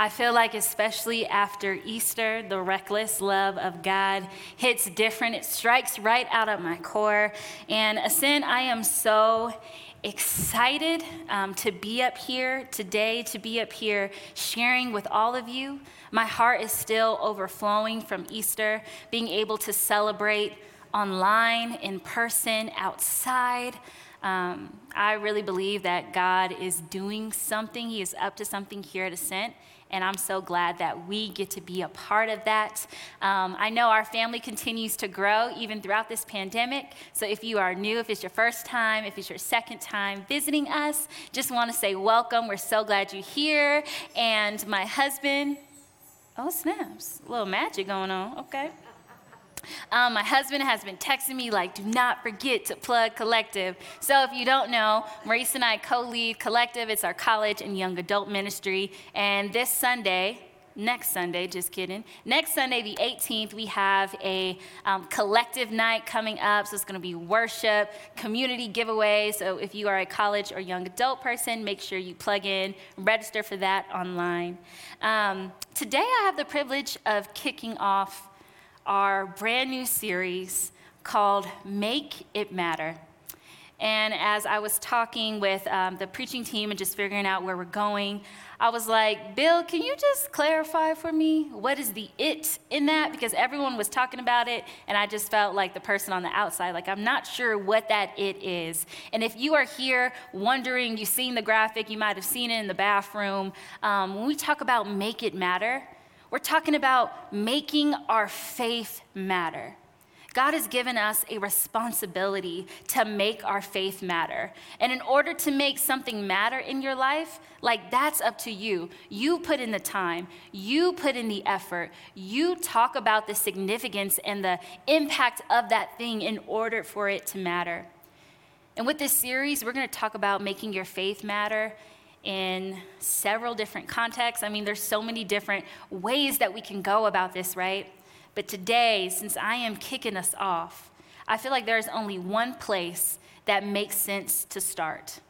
I feel like, especially after Easter, the reckless love of God hits different. It strikes right out of my core. And Ascent, I am so excited um, to be up here today, to be up here sharing with all of you. My heart is still overflowing from Easter, being able to celebrate online, in person, outside. Um, I really believe that God is doing something. He is up to something here at Ascent, and I'm so glad that we get to be a part of that. Um, I know our family continues to grow even throughout this pandemic. So if you are new, if it's your first time, if it's your second time visiting us, just want to say welcome. We're so glad you're here. And my husband, oh snaps, a little magic going on. Okay. Um, my husband has been texting me like, do not forget to plug Collective. So if you don't know, Maurice and I co-lead Collective. It's our college and young adult ministry. And this Sunday, next Sunday, just kidding. Next Sunday, the 18th, we have a um, collective night coming up. So it's going to be worship, community giveaway. So if you are a college or young adult person, make sure you plug in, register for that online. Um, today, I have the privilege of kicking off our brand new series called Make It Matter. And as I was talking with um, the preaching team and just figuring out where we're going, I was like, Bill, can you just clarify for me what is the it in that? Because everyone was talking about it, and I just felt like the person on the outside, like, I'm not sure what that it is. And if you are here wondering, you've seen the graphic, you might have seen it in the bathroom. Um, when we talk about make it matter, we're talking about making our faith matter. God has given us a responsibility to make our faith matter. And in order to make something matter in your life, like that's up to you. You put in the time, you put in the effort, you talk about the significance and the impact of that thing in order for it to matter. And with this series, we're going to talk about making your faith matter in several different contexts. I mean, there's so many different ways that we can go about this, right? But today, since I am kicking us off, I feel like there's only one place that makes sense to start.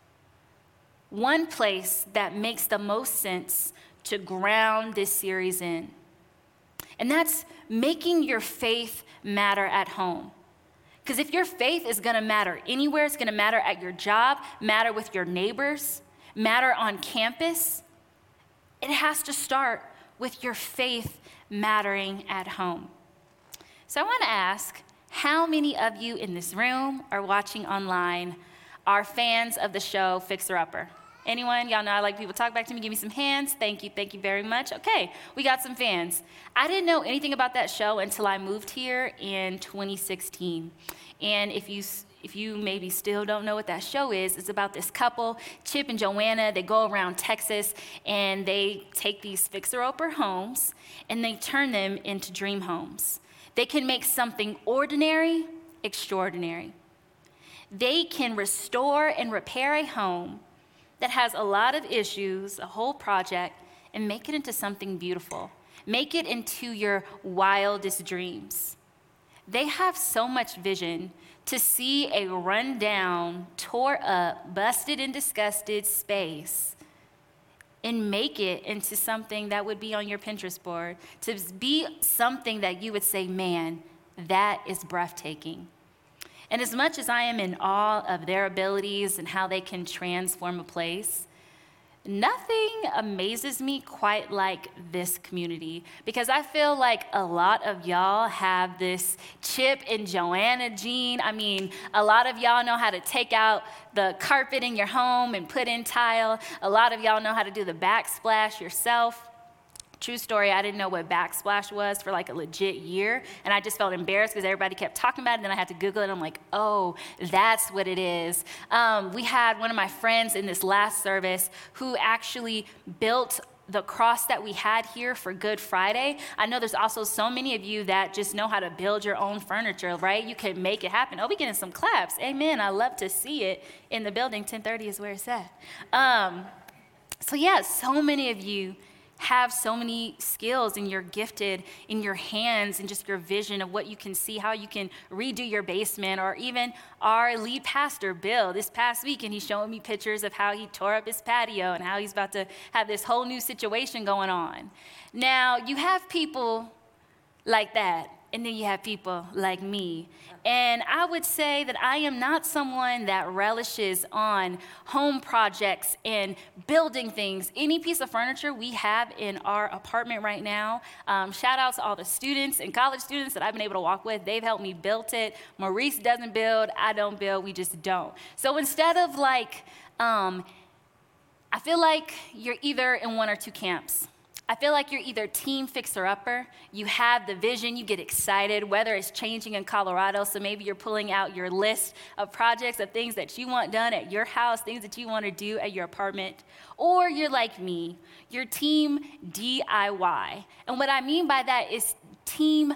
One place that makes the most sense to ground this series in. And that's making your faith matter at home. Because if your faith is gonna matter anywhere, it's gonna matter at your job, matter with your neighbors, matter on campus, it has to start with your faith mattering at home. So I want to ask how many of you in this room or watching online are fans of the show Fixer Upper? Anyone? Y'all know I like people talk back to me. Give me some hands. Thank you. Thank you very much. Okay, we got some fans. I didn't know anything about that show until I moved here in 2016. And if you if you maybe still don't know what that show is, it's about this couple, Chip and Joanna. They go around Texas and they take these fixer upper homes and they turn them into dream homes. They can make something ordinary extraordinary. They can restore and repair a home that has a lot of issues, a whole project, and make it into something beautiful. Make it into your wildest dreams. They have so much vision to see a rundown, tore up, busted and disgusted space and make it into something that would be on your Pinterest board, to be something that you would say, man, that is breathtaking. And as much as I am in awe of their abilities and how they can transform a place, Nothing amazes me quite like this community because I feel like a lot of y'all have this Chip and Joanna gene. I mean, a lot of y'all know how to take out the carpet in your home and put in tile. A lot of y'all know how to do the backsplash yourself. True story, I didn't know what backsplash was for like a legit year. And I just felt embarrassed because everybody kept talking about it. And then I had to Google it. I'm like, oh, that's what it is. Um, we had one of my friends in this last service who actually built the cross that we had here for Good Friday. I know there's also so many of you that just know how to build your own furniture, right? You can make it happen. Oh, we getting some claps. Amen. I love to see it in the building. 1030 is where it's at. Um, so, yeah, so many of you have so many skills and you're gifted in your hands and just your vision of what you can see, how you can redo your basement, or even our lead pastor, Bill, this past week, and he's showing me pictures of how he tore up his patio and how he's about to have this whole new situation going on. Now, you have people like that and then you have people like me. And I would say that I am not someone that relishes on home projects and building things. Any piece of furniture we have in our apartment right now, um, shout out to all the students and college students that I've been able to walk with. They've helped me build it. Maurice doesn't build, I don't build, we just don't. So instead of like, um, I feel like you're either in one or two camps. I feel like you're either team fixer upper, you have the vision, you get excited, whether it's changing in Colorado, so maybe you're pulling out your list of projects of things that you want done at your house, things that you want to do at your apartment, or you're like me, you're team DIY. And what I mean by that is team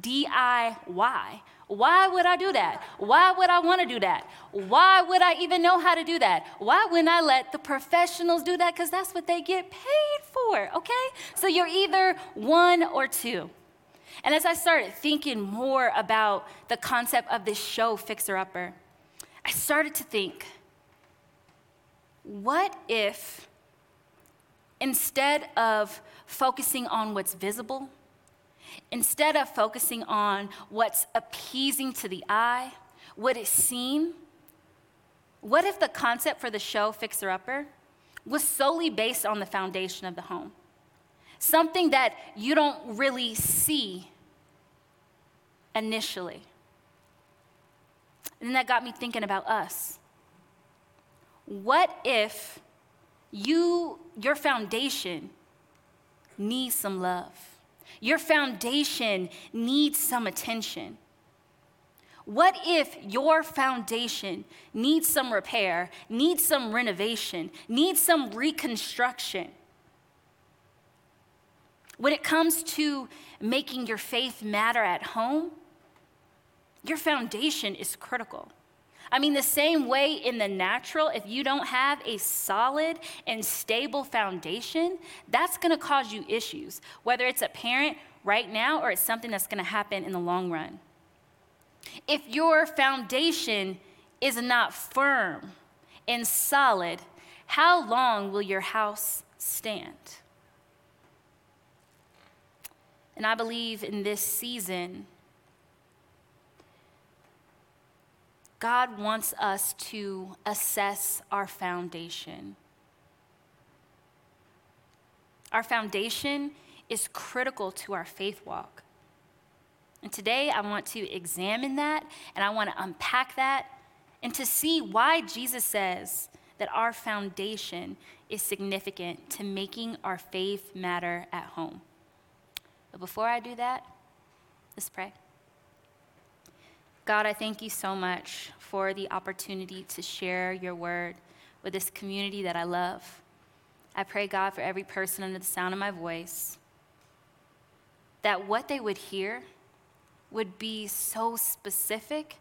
DIY. Why would I do that? Why would I want to do that? Why would I even know how to do that? Why wouldn't I let the professionals do that? Because that's what they get paid for, okay? So you're either one or two. And as I started thinking more about the concept of this show, Fixer Upper, I started to think what if instead of focusing on what's visible, Instead of focusing on what's appeasing to the eye, what is seen, what if the concept for the show Fixer Upper was solely based on the foundation of the home? Something that you don't really see initially. And that got me thinking about us. What if you, your foundation needs some love? Your foundation needs some attention. What if your foundation needs some repair, needs some renovation, needs some reconstruction? When it comes to making your faith matter at home, your foundation is critical. I mean, the same way in the natural, if you don't have a solid and stable foundation, that's gonna cause you issues, whether it's a parent right now or it's something that's gonna happen in the long run. If your foundation is not firm and solid, how long will your house stand? And I believe in this season, God wants us to assess our foundation. Our foundation is critical to our faith walk. And today I want to examine that and I want to unpack that and to see why Jesus says that our foundation is significant to making our faith matter at home. But before I do that, let's pray. God, I thank you so much for the opportunity to share your word with this community that I love. I pray, God, for every person under the sound of my voice, that what they would hear would be so specific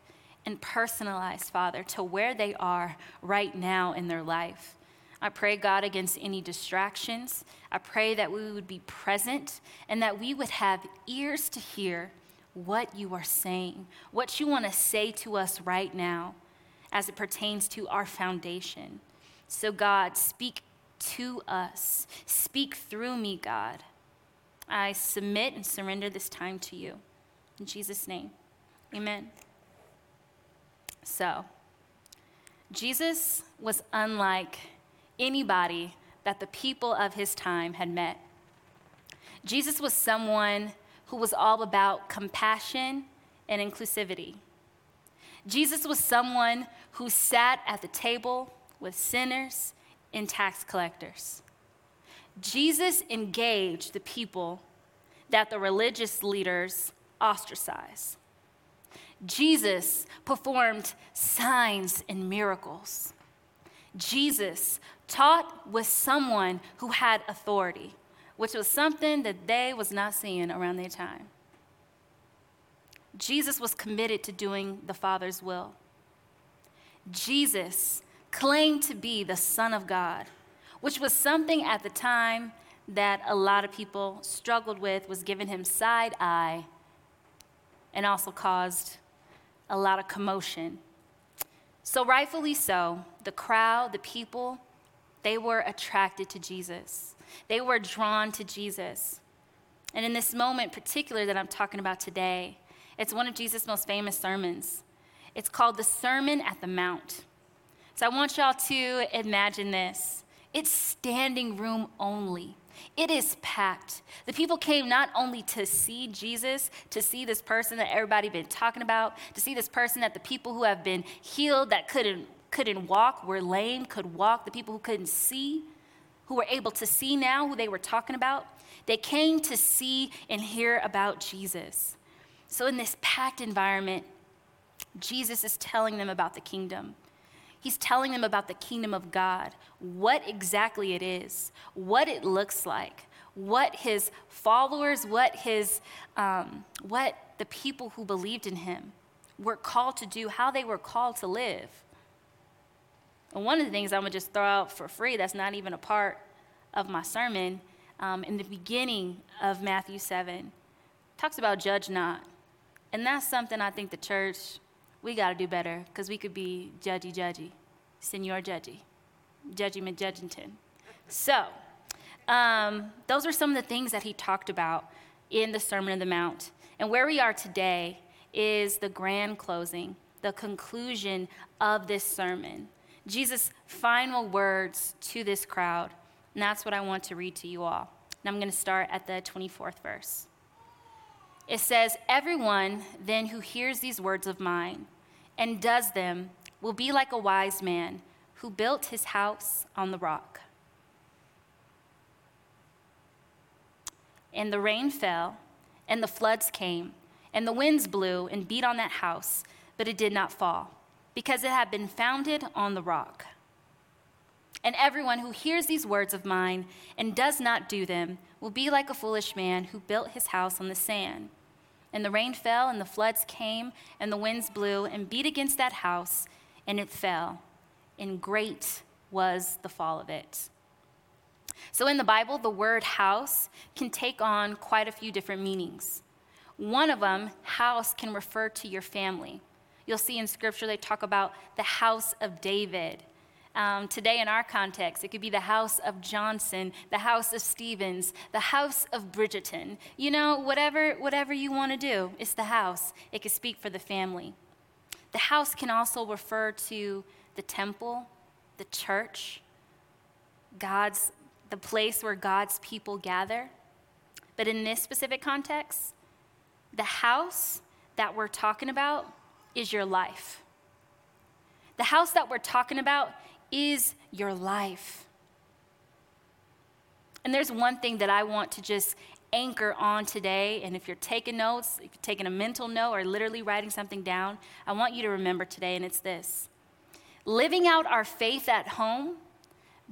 and personalized, Father, to where they are right now in their life. I pray, God, against any distractions. I pray that we would be present and that we would have ears to hear what you are saying, what you want to say to us right now as it pertains to our foundation. So, God, speak to us. Speak through me, God. I submit and surrender this time to you. In Jesus' name, amen. So, Jesus was unlike anybody that the people of his time had met. Jesus was someone who was all about compassion and inclusivity. Jesus was someone who sat at the table with sinners and tax collectors. Jesus engaged the people that the religious leaders ostracized. Jesus performed signs and miracles. Jesus taught with someone who had authority which was something that they was not seeing around their time. Jesus was committed to doing the Father's will. Jesus claimed to be the Son of God, which was something at the time that a lot of people struggled with was giving him side eye and also caused a lot of commotion. So, rightfully so, the crowd, the people, they were attracted to Jesus. They were drawn to Jesus. And in this moment, particular that I'm talking about today, it's one of Jesus' most famous sermons. It's called the Sermon at the Mount. So I want y'all to imagine this it's standing room only. It is packed. The people came not only to see Jesus, to see this person that everybody been talking about, to see this person that the people who have been healed that couldn't couldn't walk, were lame, could walk, the people who couldn't see, who were able to see now, who they were talking about, they came to see and hear about Jesus. So in this packed environment, Jesus is telling them about the kingdom. He's telling them about the kingdom of God, what exactly it is, what it looks like, what his followers, what his, um, what the people who believed in him were called to do, how they were called to live. And one of the things I'm gonna just throw out for free that's not even a part of my sermon um, in the beginning of Matthew 7 talks about judge not. And that's something I think the church we got to do better because we could be judgy, judgy, senor judgy, judgy McJudgington. So, um, those are some of the things that he talked about in the Sermon on the Mount. And where we are today is the grand closing, the conclusion of this sermon. Jesus' final words to this crowd. And that's what I want to read to you all. And I'm going to start at the 24th verse. It says, Everyone then who hears these words of mine and does them will be like a wise man who built his house on the rock. And the rain fell, and the floods came, and the winds blew and beat on that house, but it did not fall, because it had been founded on the rock. And everyone who hears these words of mine and does not do them will be like a foolish man who built his house on the sand. And the rain fell, and the floods came, and the winds blew and beat against that house, and it fell. And great was the fall of it. So, in the Bible, the word house can take on quite a few different meanings. One of them, house, can refer to your family. You'll see in scripture they talk about the house of David um, today, in our context, it could be the house of Johnson, the house of Stevens, the house of Bridgerton. You know, whatever, whatever you want to do, it's the house. It could speak for the family. The house can also refer to the temple, the church, God's, the place where God's people gather. But in this specific context, the house that we're talking about is your life. The house that we're talking about is your life. And there's one thing that I want to just anchor on today. And if you're taking notes, if you're taking a mental note or literally writing something down, I want you to remember today, and it's this living out our faith at home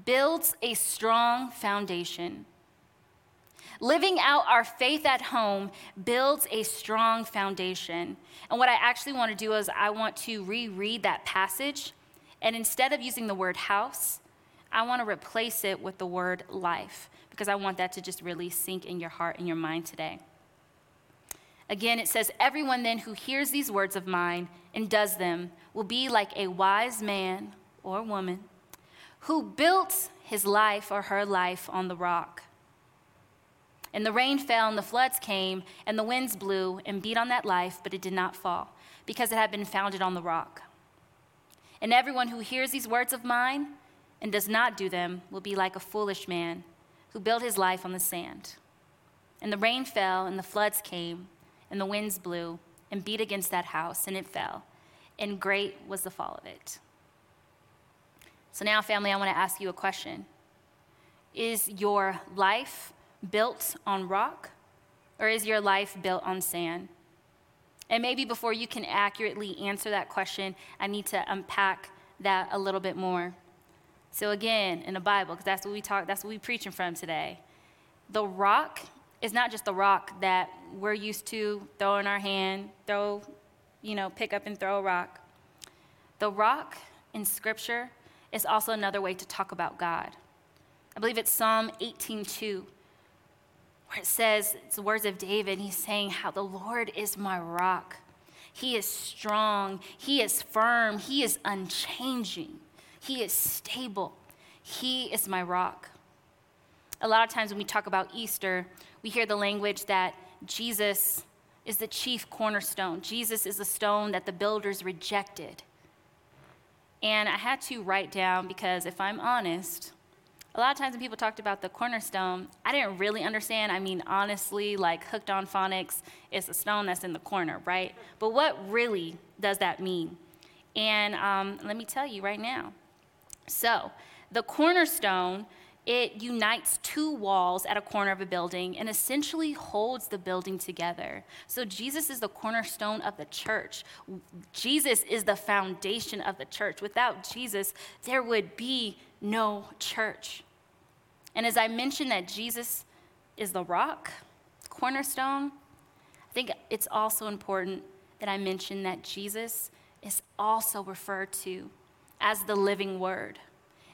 builds a strong foundation. Living out our faith at home builds a strong foundation. And what I actually want to do is, I want to reread that passage and instead of using the word house, I want to replace it with the word life because I want that to just really sink in your heart and your mind today. Again, it says, Everyone then who hears these words of mine and does them will be like a wise man or woman who built his life or her life on the rock. And the rain fell, and the floods came, and the winds blew and beat on that life, but it did not fall, because it had been founded on the rock. And everyone who hears these words of mine and does not do them will be like a foolish man who built his life on the sand. And the rain fell, and the floods came, and the winds blew and beat against that house, and it fell. And great was the fall of it. So now, family, I want to ask you a question Is your life built on rock, or is your life built on sand? And maybe before you can accurately answer that question, I need to unpack that a little bit more. So again, in the Bible, because that's what we talk, that's what we're preaching from today. The rock is not just the rock that we're used to throw in our hand, throw, you know, pick up and throw a rock. The rock in Scripture is also another way to talk about God. I believe it's Psalm 18:2 where it says, it's the words of David, he's saying how the Lord is my rock. He is strong, He is firm, He is unchanging, He is stable, He is my rock. A lot of times when we talk about Easter, we hear the language that Jesus is the chief cornerstone. Jesus is the stone that the builders rejected. And I had to write down because if I'm honest, a lot of times when people talked about the cornerstone, I didn't really understand. I mean, honestly, like hooked on phonics, it's a stone that's in the corner, right? But what really does that mean? And um, let me tell you right now. So, the cornerstone, it unites two walls at a corner of a building and essentially holds the building together. So, Jesus is the cornerstone of the church. Jesus is the foundation of the church. Without Jesus, there would be no church. And as I mentioned that Jesus is the rock, cornerstone, I think it's also important that I mention that Jesus is also referred to as the living word.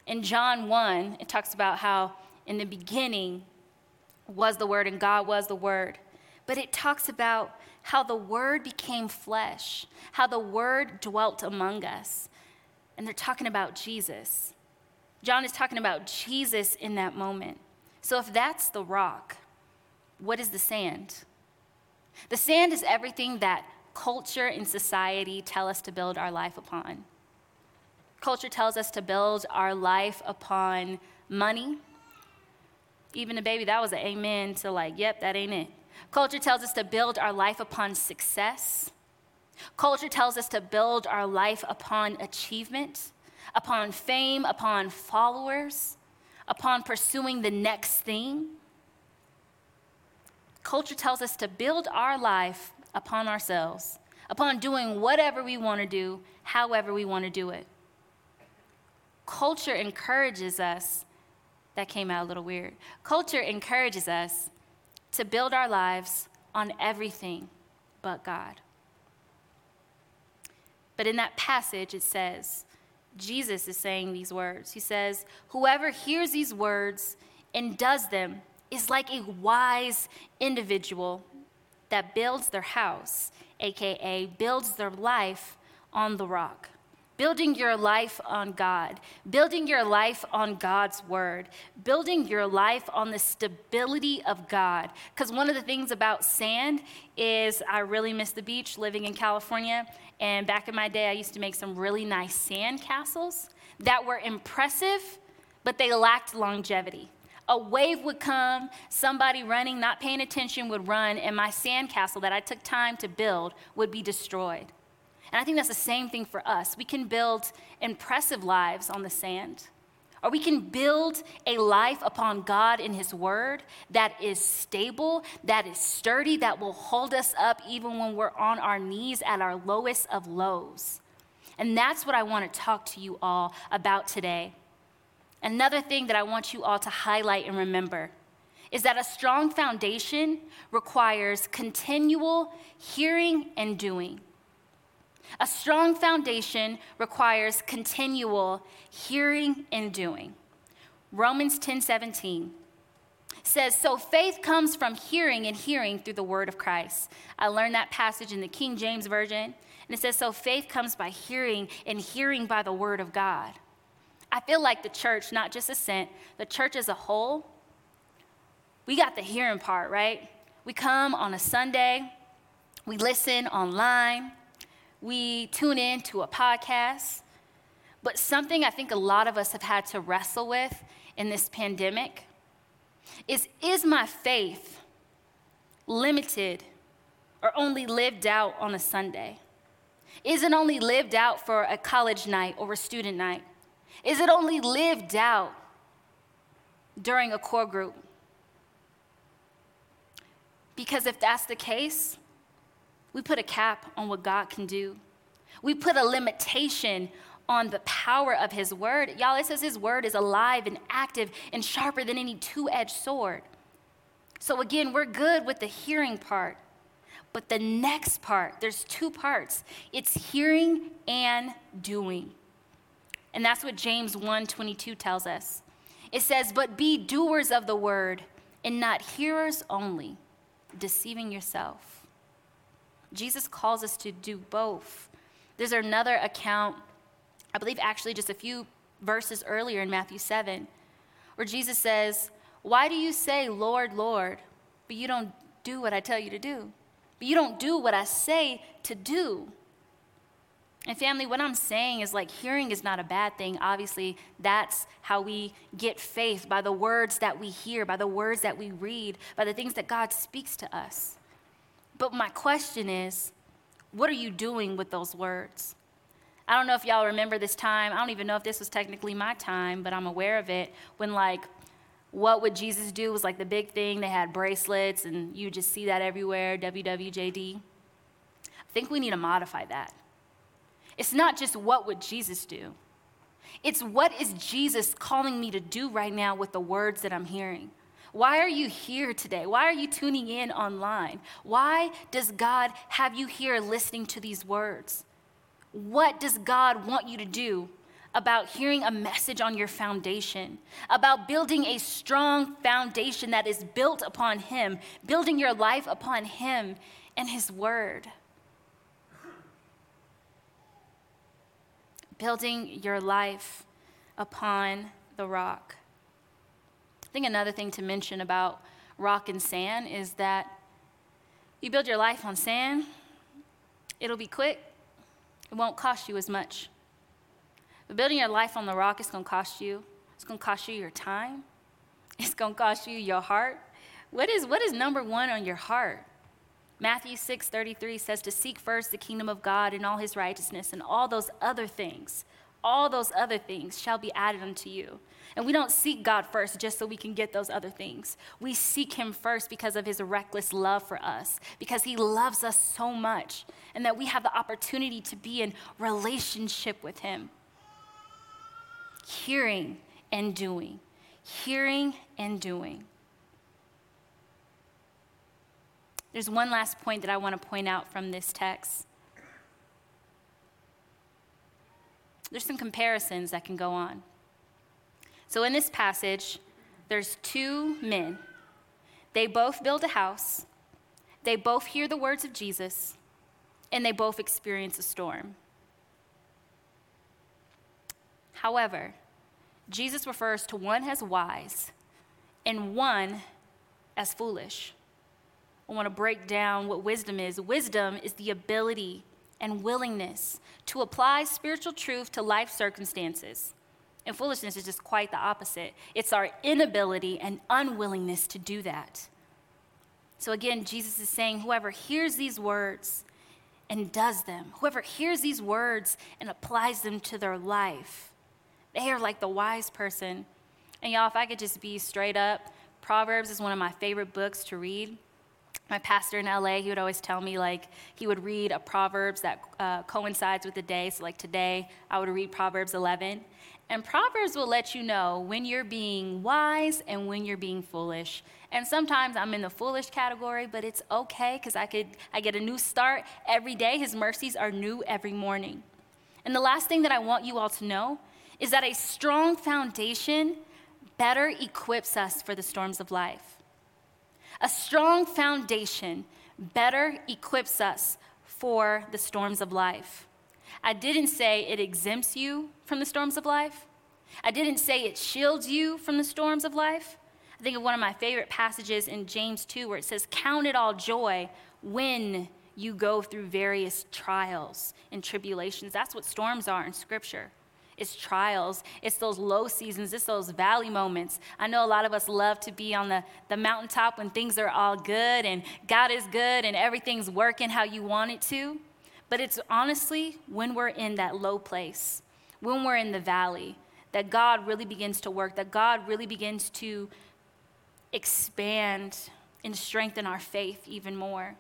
In John 1, it talks about how in the beginning was the word and God was the word. But it talks about how the word became flesh, how the word dwelt among us. And they're talking about Jesus. John is talking about Jesus in that moment. So if that's the rock, what is the sand? The sand is everything that culture and society tell us to build our life upon. Culture tells us to build our life upon money. Even a baby, that was an amen to like, yep, that ain't it. Culture tells us to build our life upon success. Culture tells us to build our life upon achievement upon fame, upon followers, upon pursuing the next thing. Culture tells us to build our life upon ourselves, upon doing whatever we want to do, however we want to do it. Culture encourages us, that came out a little weird. Culture encourages us to build our lives on everything but God. But in that passage, it says, Jesus is saying these words. He says, Whoever hears these words and does them is like a wise individual that builds their house, AKA, builds their life on the rock. Building your life on God, building your life on God's word, building your life on the stability of God. Because one of the things about sand is I really miss the beach living in California. And back in my day, I used to make some really nice sand castles that were impressive, but they lacked longevity. A wave would come, somebody running, not paying attention would run, and my sand castle that I took time to build would be destroyed. And I think that's the same thing for us. We can build impressive lives on the sand, or we can build a life upon God in His Word that is stable, that is sturdy, that will hold us up even when we're on our knees at our lowest of lows. And that's what I want to talk to you all about today. Another thing that I want you all to highlight and remember is that a strong foundation requires continual hearing and doing. A strong foundation requires continual hearing and doing. Romans 10 17 says, So faith comes from hearing and hearing through the word of Christ. I learned that passage in the King James Version, and it says, So faith comes by hearing and hearing by the word of God. I feel like the church, not just a Ascent, the church as a whole, we got the hearing part, right? We come on a Sunday, we listen online, we tune in to a podcast. But something I think a lot of us have had to wrestle with in this pandemic is is my faith limited or only lived out on a Sunday? Is it only lived out for a college night or a student night? Is it only lived out during a core group? Because if that's the case, we put a cap on what God can do. We put a limitation on the power of His word. Y'all, it says His word is alive and active and sharper than any two edged sword. So, again, we're good with the hearing part. But the next part, there's two parts it's hearing and doing. And that's what James 1 22 tells us. It says, But be doers of the word and not hearers only, deceiving yourself. Jesus calls us to do both. There's another account, I believe actually just a few verses earlier in Matthew 7, where Jesus says, Why do you say, Lord, Lord, but you don't do what I tell you to do? But you don't do what I say to do. And family, what I'm saying is like hearing is not a bad thing. Obviously, that's how we get faith by the words that we hear, by the words that we read, by the things that God speaks to us. But my question is, what are you doing with those words? I don't know if y'all remember this time. I don't even know if this was technically my time, but I'm aware of it. When, like, what would Jesus do was like the big thing. They had bracelets, and you just see that everywhere WWJD. I think we need to modify that. It's not just what would Jesus do, it's what is Jesus calling me to do right now with the words that I'm hearing. Why are you here today? Why are you tuning in online? Why does God have you here listening to these words? What does God want you to do about hearing a message on your foundation, about building a strong foundation that is built upon Him, building your life upon Him and His Word? building your life upon the rock. I think another thing to mention about rock and sand is that you build your life on sand, it'll be quick, it won't cost you as much. But building your life on the rock is going to cost you. It's going to cost you your time. It's going to cost you your heart. What is, what is number one on your heart? Matthew 6:33 says to seek first the kingdom of God and all his righteousness and all those other things, all those other things shall be added unto you. And we don't seek God first just so we can get those other things. We seek him first because of his reckless love for us, because he loves us so much and that we have the opportunity to be in relationship with him. Hearing and doing. Hearing and doing. There's one last point that I want to point out from this text. There's some comparisons that can go on. So in this passage, there's two men. They both build a house, they both hear the words of Jesus, and they both experience a storm. However, Jesus refers to one as wise and one as foolish. I want to break down what wisdom is. Wisdom is the ability and willingness to apply spiritual truth to life circumstances. And foolishness is just quite the opposite it's our inability and unwillingness to do that. So again, Jesus is saying, whoever hears these words and does them, whoever hears these words and applies them to their life, they are like the wise person. And y'all, if I could just be straight up, Proverbs is one of my favorite books to read my pastor in LA, he would always tell me, like, he would read a Proverbs that uh, coincides with the day. So, like today, I would read Proverbs 11. And Proverbs will let you know when you're being wise and when you're being foolish. And sometimes I'm in the foolish category, but it's okay because I could I get a new start every day. His mercies are new every morning. And the last thing that I want you all to know is that a strong foundation better equips us for the storms of life. A strong foundation better equips us for the storms of life. I didn't say it exempts you from the storms of life. I didn't say it shields you from the storms of life. I think of one of my favorite passages in James 2 where it says, Count it all joy when you go through various trials and tribulations. That's what storms are in Scripture it's trials, it's those low seasons, it's those valley moments. I know a lot of us love to be on the, the mountaintop when things are all good and God is good and everything's working how you want it to. But it's honestly when we're in that low place, when we're in the valley, that God really begins to work, that God really begins to expand and strengthen our faith even more.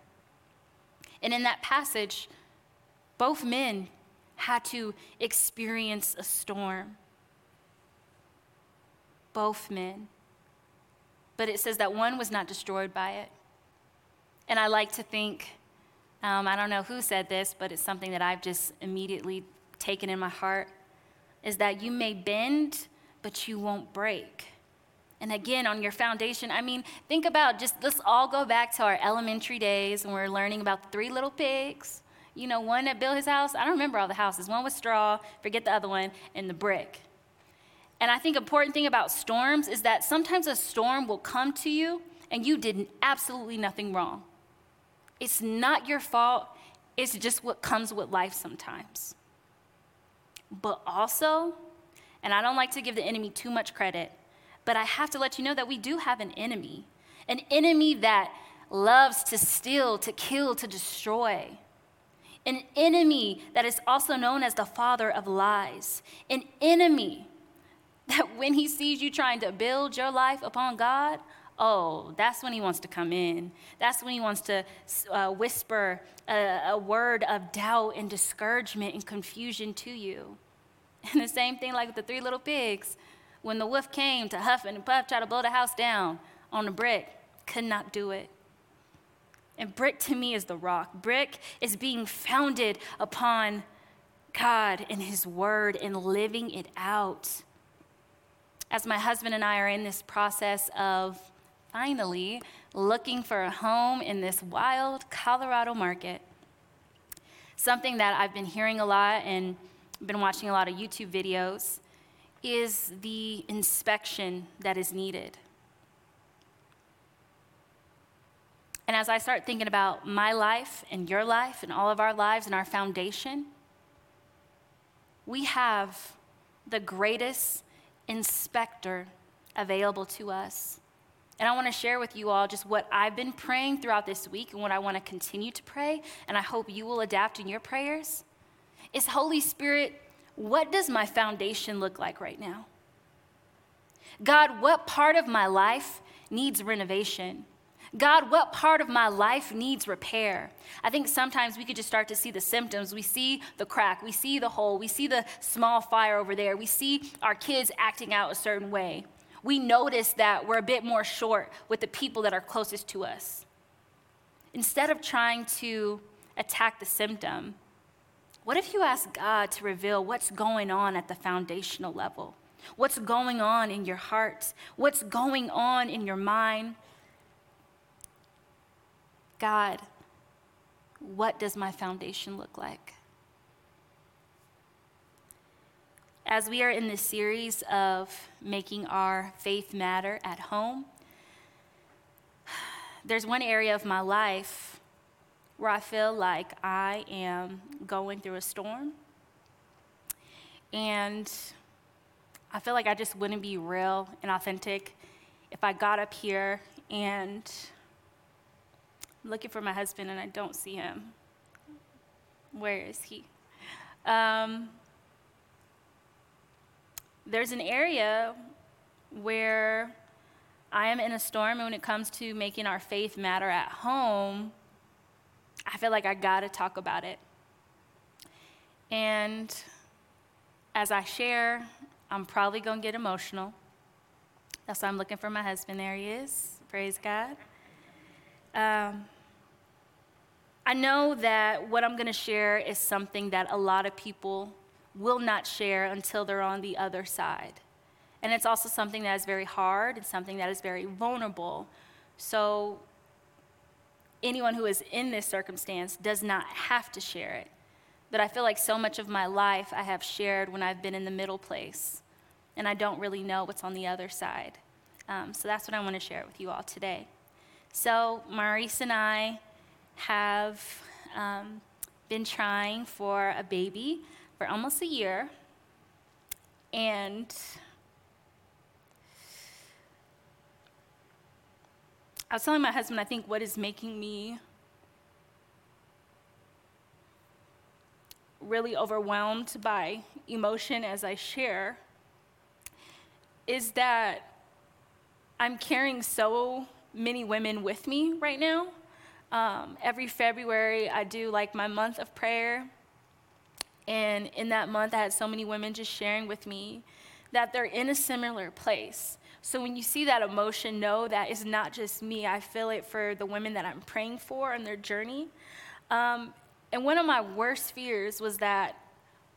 And in that passage, both men had to experience a storm. Both men. But it says that one was not destroyed by it. And I like to think, um, I don't know who said this, but it's something that I've just immediately taken in my heart, is that you may bend, but you won't break. And again, on your foundation, I mean, think about just let's all go back to our elementary days when we are learning about the three little pigs. You know, one that built his house. I don't remember all the houses. One was straw, forget the other one, and the brick. And I think important thing about storms is that sometimes a storm will come to you and you did absolutely nothing wrong. It's not your fault. It's just what comes with life sometimes. But also, and I don't like to give the enemy too much credit, but I have to let you know that we do have an enemy, an enemy that loves to steal, to kill, to destroy. An enemy that is also known as the father of lies. An enemy that when he sees you trying to build your life upon God, oh, that's when he wants to come in. That's when he wants to uh, whisper a, a word of doubt and discouragement and confusion to you. And the same thing like with the three little pigs. When the wolf came to huff and puff, try to blow the house down on the brick, could not do it. And brick to me is the rock. Brick is being founded upon God and His Word and living it out. As my husband and I are in this process of finally looking for a home in this wild Colorado market, something that I've been hearing a lot and been watching a lot of YouTube videos is the inspection that is needed. And as I start thinking about my life and your life and all of our lives and our foundation, we have the greatest inspector available to us. And I want to share with you all just what I've been praying throughout this week and what I want to continue to pray, and I hope you will adapt in your prayers. Is Holy Spirit, what does my foundation look like right now? God, what part of my life needs renovation? God, what part of my life needs repair? I think sometimes we could just start to see the symptoms. We see the crack, we see the hole, we see the small fire over there, we see our kids acting out a certain way. We notice that we're a bit more short with the people that are closest to us. Instead of trying to attack the symptom, what if you ask God to reveal what's going on at the foundational level? What's going on in your heart? What's going on in your mind? God, what does my foundation look like? As we are in this series of making our faith matter at home, there's one area of my life where I feel like I am going through a storm. And I feel like I just wouldn't be real and authentic if I got up here and Looking for my husband and I don't see him. Where is he? Um, there's an area where I am in a storm, and when it comes to making our faith matter at home, I feel like I gotta talk about it. And as I share, I'm probably gonna get emotional. That's why I'm looking for my husband. There he is. Praise God. Um, I know that what I'm going to share is something that a lot of people will not share until they're on the other side. And it's also something that is very hard, it's something that is very vulnerable. So, anyone who is in this circumstance does not have to share it. But I feel like so much of my life I have shared when I've been in the middle place, and I don't really know what's on the other side. Um, so, that's what I want to share with you all today. So, Maurice and I have um, been trying for a baby for almost a year. And I was telling my husband, I think what is making me really overwhelmed by emotion as I share is that I'm carrying so many women with me right now. Um, every February, I do like my month of prayer. And in that month, I had so many women just sharing with me that they're in a similar place. So when you see that emotion, know that it's not just me. I feel it for the women that I'm praying for and their journey. Um, and one of my worst fears was that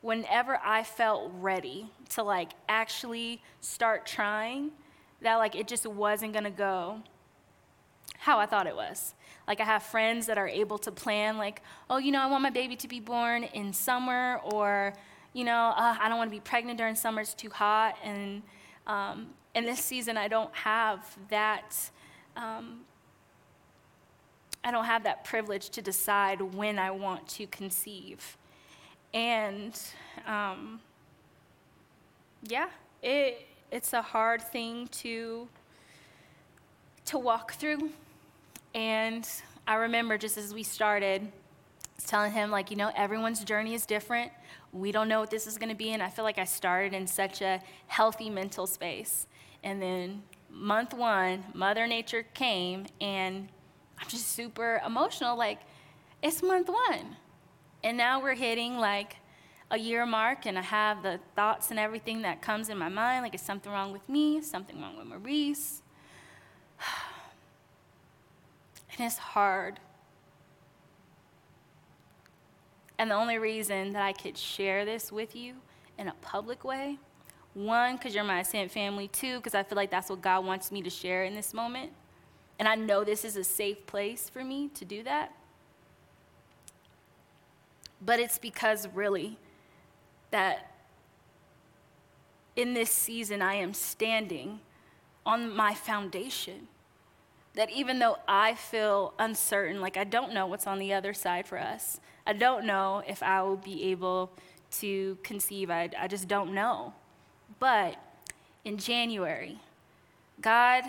whenever I felt ready to like actually start trying, that like it just wasn't gonna go how I thought it was. Like I have friends that are able to plan like, oh, you know, I want my baby to be born in summer, or you know, uh, I don't want to be pregnant during summer; it's too hot. And um, in this season, I don't have that. Um, I don't have that privilege to decide when I want to conceive. And um, yeah, it, it's a hard thing to, to walk through. And I remember just as we started, telling him, like, you know, everyone's journey is different. We don't know what this is going to be. And I feel like I started in such a healthy mental space. And then month one, Mother Nature came, and I'm just super emotional. Like, it's month one. And now we're hitting like a year mark, and I have the thoughts and everything that comes in my mind like, is something wrong with me? Something wrong with Maurice? And it's hard. And the only reason that I could share this with you in a public way one, because you're my Ascent family. Two, because I feel like that's what God wants me to share in this moment. And I know this is a safe place for me to do that. But it's because really that in this season I am standing on my foundation. That even though I feel uncertain, like I don't know what's on the other side for us, I don't know if I will be able to conceive, I, I just don't know. But in January, God,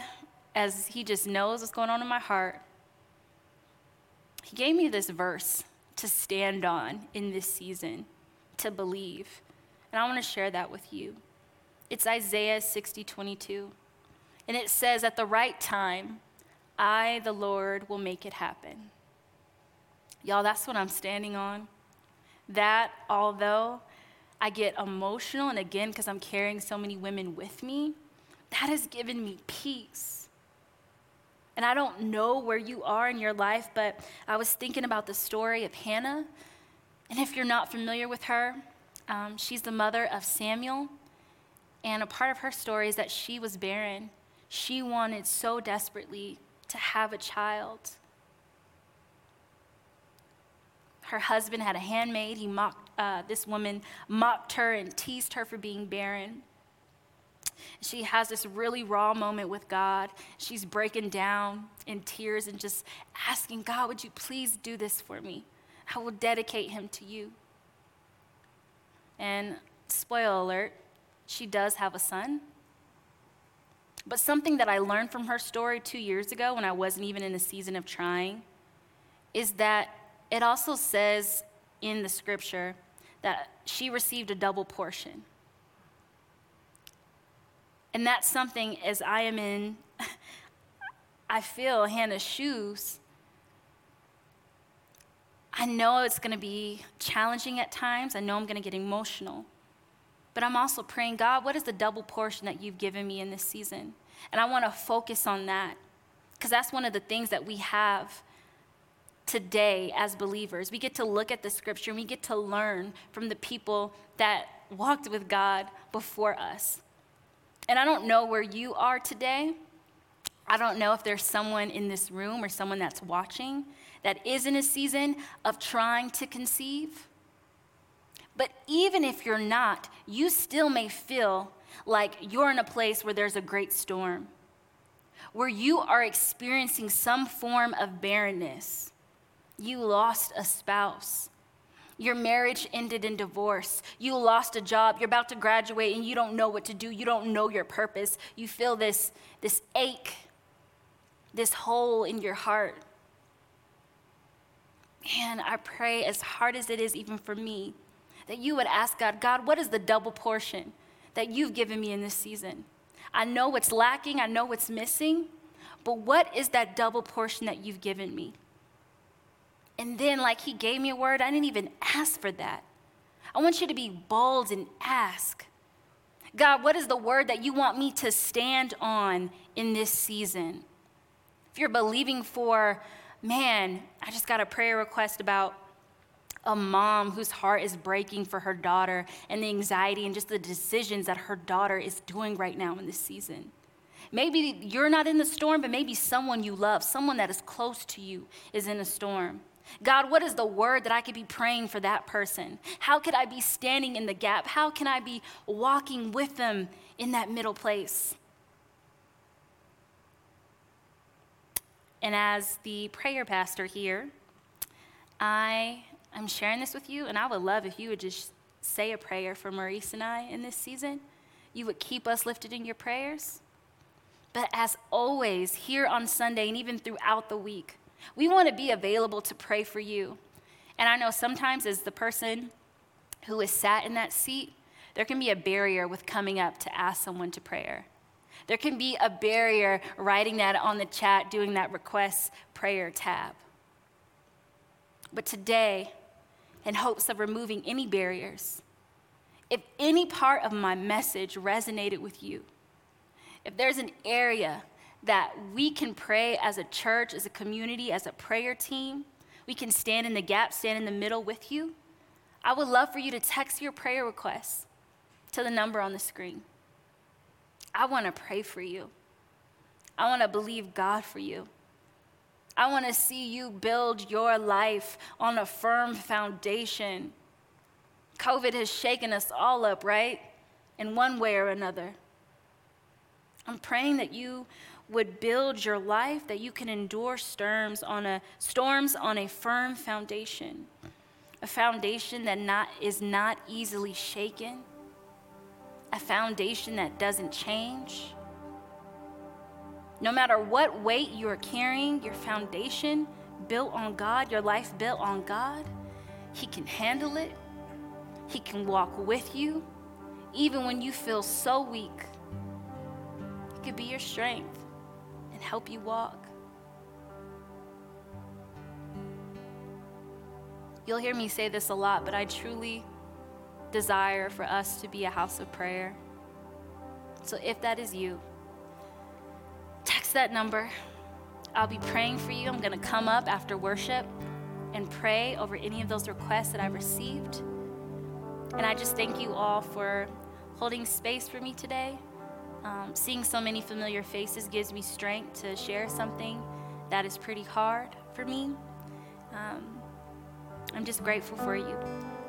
as He just knows what's going on in my heart, He gave me this verse to stand on in this season, to believe. And I want to share that with you. It's Isaiah 60 22. And it says, At the right time, I, the Lord, will make it happen. Y'all, that's what I'm standing on. That, although I get emotional, and again, because I'm carrying so many women with me, that has given me peace. And I don't know where you are in your life, but I was thinking about the story of Hannah. And if you're not familiar with her, um, she's the mother of Samuel. And a part of her story is that she was barren. She wanted so desperately to have a child. Her husband had a handmaid. He mocked, uh, this woman mocked her and teased her for being barren. She has this really raw moment with God. She's breaking down in tears and just asking, God, would you please do this for me? I will dedicate him to you. And spoiler alert, she does have a son. But something that I learned from her story two years ago when I wasn't even in a season of trying is that it also says in the scripture that she received a double portion. And that's something as I am in, I feel Hannah's shoes. I know it's going to be challenging at times. I know I'm going to get emotional. But I'm also praying, God, what is the double portion that you've given me in this season? And I want to focus on that because that's one of the things that we have today as believers. We get to look at the scripture and we get to learn from the people that walked with God before us. And I don't know where you are today. I don't know if there's someone in this room or someone that's watching that is in a season of trying to conceive. But even if you're not, you still may feel like you're in a place where there's a great storm, where you are experiencing some form of barrenness you lost a spouse. Your marriage ended in divorce. You lost a job. You're about to graduate and you don't know what to do. You don't know your purpose. You feel this, this ache, this hole in your heart. Man, I pray as hard as it is, even for me, that you would ask God, God, what is the double portion that you've given me in this season? I know what's lacking, I know what's missing, but what is that double portion that you've given me? And then, like, he gave me a word, I didn't even ask for that. I want you to be bold and ask God, what is the word that you want me to stand on in this season? If you're believing for, man, I just got a prayer request about a mom whose heart is breaking for her daughter and the anxiety and just the decisions that her daughter is doing right now in this season. Maybe you're not in the storm, but maybe someone you love, someone that is close to you, is in a storm. God, what is the word that I could be praying for that person? How could I be standing in the gap? How can I be walking with them in that middle place? And as the prayer pastor here, I am sharing this with you, and I would love if you would just say a prayer for Maurice and I in this season. You would keep us lifted in your prayers. But as always, here on Sunday and even throughout the week, we want to be available to pray for you. And I know sometimes, as the person who is sat in that seat, there can be a barrier with coming up to ask someone to prayer. There can be a barrier writing that on the chat, doing that request prayer tab. But today, in hopes of removing any barriers, if any part of my message resonated with you, if there's an area that we can pray as a church, as a community, as a prayer team. We can stand in the gap, stand in the middle with you. I would love for you to text your prayer requests to the number on the screen. I want to pray for you. I want to believe God for you. I want to see you build your life on a firm foundation. COVID has shaken us all up, right? In one way or another. I'm praying that you would build your life, that you can endure storms on a, storms on a firm foundation, a foundation that not, is not easily shaken, a foundation that doesn't change. No matter what weight you are carrying, your foundation built on God, your life built on God, He can handle it. He can walk with you, even when you feel so weak. He could be your strength and help you walk. You'll hear me say this a lot, but I truly desire for us to be a house of prayer. So if that is you, that number. I'll be praying for you. I'm going to come up after worship and pray over any of those requests that I received. And I just thank you all for holding space for me today. Um, seeing so many familiar faces gives me strength to share something that is pretty hard for me. Um, I'm just grateful for you,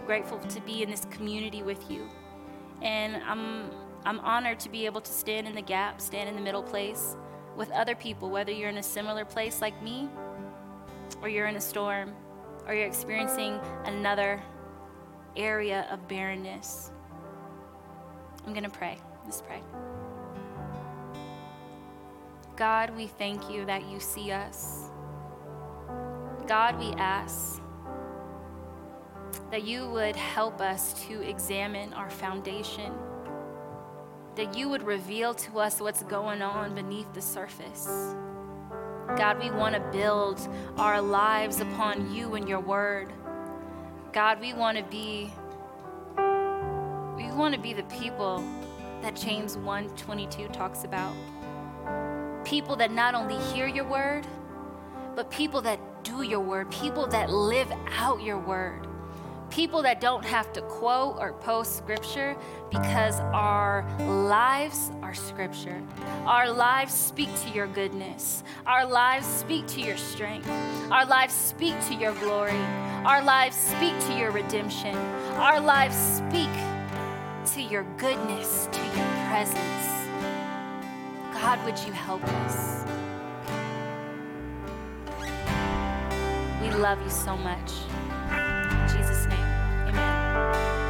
grateful to be in this community with you. And I'm, I'm honored to be able to stand in the gap, stand in the middle place with other people, whether you're in a similar place like me, or you're in a storm, or you're experiencing another area of barrenness. I'm going to pray. Let's pray. God, we thank you that you see us. God, we ask that you would help us to examine our foundation, that you would reveal to us what's going on beneath the surface. God, we want to build our lives upon you and your word. God, we want to be we want to be the people that James 1:22 talks about people that not only hear your word, but people that do your word, people that live out your word, people that don't have to quote or post scripture because our lives are scripture. Our lives speak to your goodness. Our lives speak to your strength. Our lives speak to your glory. Our lives speak to your redemption. Our lives speak to your goodness, to your presence. God, would you help us? We love you so much. Jesus' thank you